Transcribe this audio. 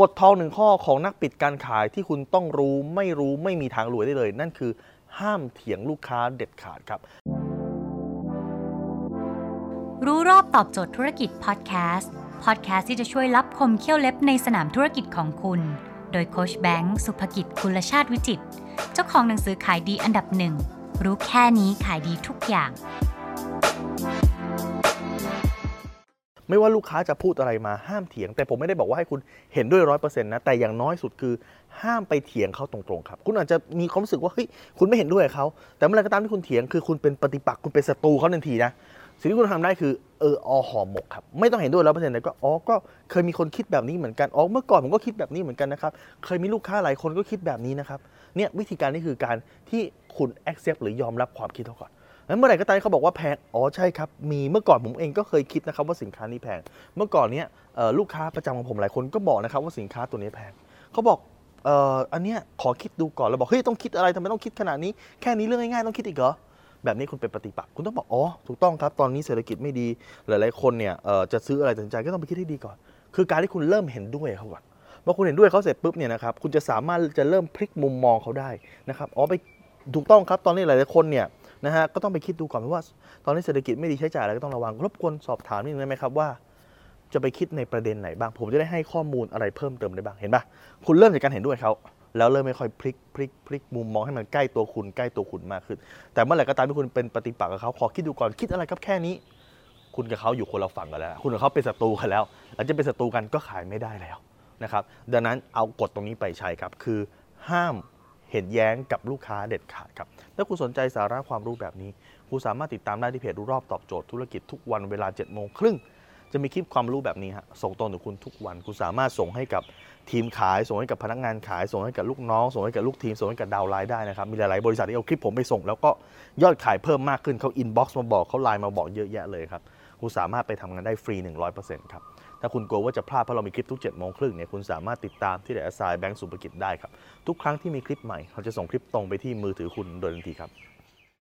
กฎทองหนึ่งข้อของนักปิดการขายที่คุณต้องรู้ไม่รู้ไม่มีทางรวยได้เลย นั่นคือห้ามเถียงลูกค้าเด็ดขาดครับ รู้รอบตอบโจทย์ธุรกิจพอดแคสต์พอดแคสต์ที่จะช่วยรับคมเขี้ยวเล็บในสนามธุรกิจของคุณ โดยโคชแบงค์สุภกิจคุลชาติวิจิตรเจ้าของหนังสือขายดีอันดับหนึ่งรู้แค่นี้ขายดีทุกอย่าง ไม่ว่าลูกค้าจะพูดอะไรมาห้ามเถียง แต่ผมไม่ได้บอกว่าให้คุณเห็นด้วยร้อยเปอร์เซ็นต์นะแต่อย่างน้อยสุดคือห้ามไปเถียงเขาตรงๆครับ คุณอาจจะมีความรู้สึกว่าเฮ้ยคุณไม่เห็นด้วยเขาแต่เมื่อไหรก็ตามที่คุณเถียงคือคุณเป็นปฏิปักษ์คุณเป็นศัตรูเขาทันทีนะสิ่งที่คุณทำได้คือเอออหอหมกครับไม่ต้องเห็นด้วยร้อยเปอร์เซ็นต์แต่ก็อ๋อก็เคยมีคนคิดแบบนี้เหมือนกันอ๋อเมื่อก่อนผมก็คิดแบบนี้เหมือนกันนะครับเคยมีลูกค้าหลายคนก็คิดแบบนี้นะครับเนี่ยวิธีการนี้คือการที่คุณ accept หรือยอมรับความคิดเขาก่อน แล้วเมื่อไหร่ก็ตามเขาบอกว่าแพง อ๋อใช่ครับ มีเมื่อก่อนผมเองก็เคยคิดนะครับว่าสินค้านี้แพง เมื่อก่อนเนี้ยลูกค้าประจำของผมหลายคนก็บอกนะครับว่าสินค้าตัวนี้แพงเขาบอกอ,อ,อันเนี้ยขอคิดดูก่อนแล้วบอกเฮ้ยต้องคิดอะไรทำไมต้องคิดขนาดนี้แค่นี้เรื่องง่ายๆต้องคิดอีกเหรอแบบนี้คุณเป็นปฏิปักษ์คุณต้องบอกอ๋อถูกต้องครับตอนนี้เศรษฐกิจไม่ดีหลายๆคนเนี่ยจะซื้ออะไรตัดสินใจก็ต้องไปคิดให้ดีก่อน คือการที่คุณเริ่มเห็นด้วยเขาก่อนพอคุณเห็นด้วยเขาเสร็จปุ๊บเนี่ยนะครับคุณจะสามารถจะเริ่มพลิกมุมมองเขาได้นะครับอ๋อไปถูกต้องครับตอนนี้หลายๆคนเนี่ย นะฮะก็ต้องไปคิดดูก่อนว่า ตอนนี้เศรษฐกิจไม่ดีใช้จ่ายอะไรก็ต้องระวังรบกวนสอบถามนิดนึงได้ไหมครับว่า จะไปคิดในประเด็นไหนบ้าง ผมจะได้ให้ข้อมูลอะไรเพิ่มเติมได้บ้างเห็นปะคุณเริ่มจากการเห็นด้วยเขาแล้วเริ่มไม่ค่อยพลิกพลิกพลิกมุมมองให้มันใกล้ตัวคุณใกล้ตัวคุณมากขึ้น แต่เมื่อไหร่ก็ตามที่คุณเป็นปฏิปักษ์กับเขาขอคิดดูก่อนคิดอะไรครับแค่นี้ คุณกับเขาอยู่คนละฝั่งกันแล้ว คุณกับเขาเป็นศัตรูกันแล้วหลังจากเป็นศัตรูกันก็ขายไม่ได้แล้วนะครับดังนั้นเอากฎตรงนี้ไปใช้ครับคือห้าม เห็นแย้งกับลูกค้าเด็ดขาดครับ ถ้าคุณสนใจสาระความรู้แบบนี้ คุณสามารถติดตามได้ที่เพจรู้รอบตอบโจทย์ธุรกิจทุกวันเวลา7จ็ดโมงครึ่งจะมีคลิปความรู้แบบนี้ฮะส่งตรงถึงคุณทุกวัน คุณสามารถส่งให้กับทีมขาย ส่งให้กับพนักงานขาย ส่งให้กับลูกน้อง ส่งให้กับลูกทีม ส่งให้กับ downline ได้นะครับ มีหลาย ๆ บริษัทที่เอาคลิปผมไปส่ง แล้วก็ยอดขายเพิ่มมากขึ้นเขา inbox มาบอกเขาไลน์มาบอกเยอะแยะเลยครับ คุณสามารถไปทำงานได้ฟรี 100%ครับ ถ้าคุณกลัวว่าจะพลาดเพราะเรามีคลิปทุก7จ็ดโมงครึ่งเนี่ยคุณสามารถติดตามที่เดอะไซแบงก์สุภกิจได้ครับทุกครั้งที่มีคลิปใหม่เราจะส่งคลิปตรงไปที่มือถือคุณโดยทันทีครับ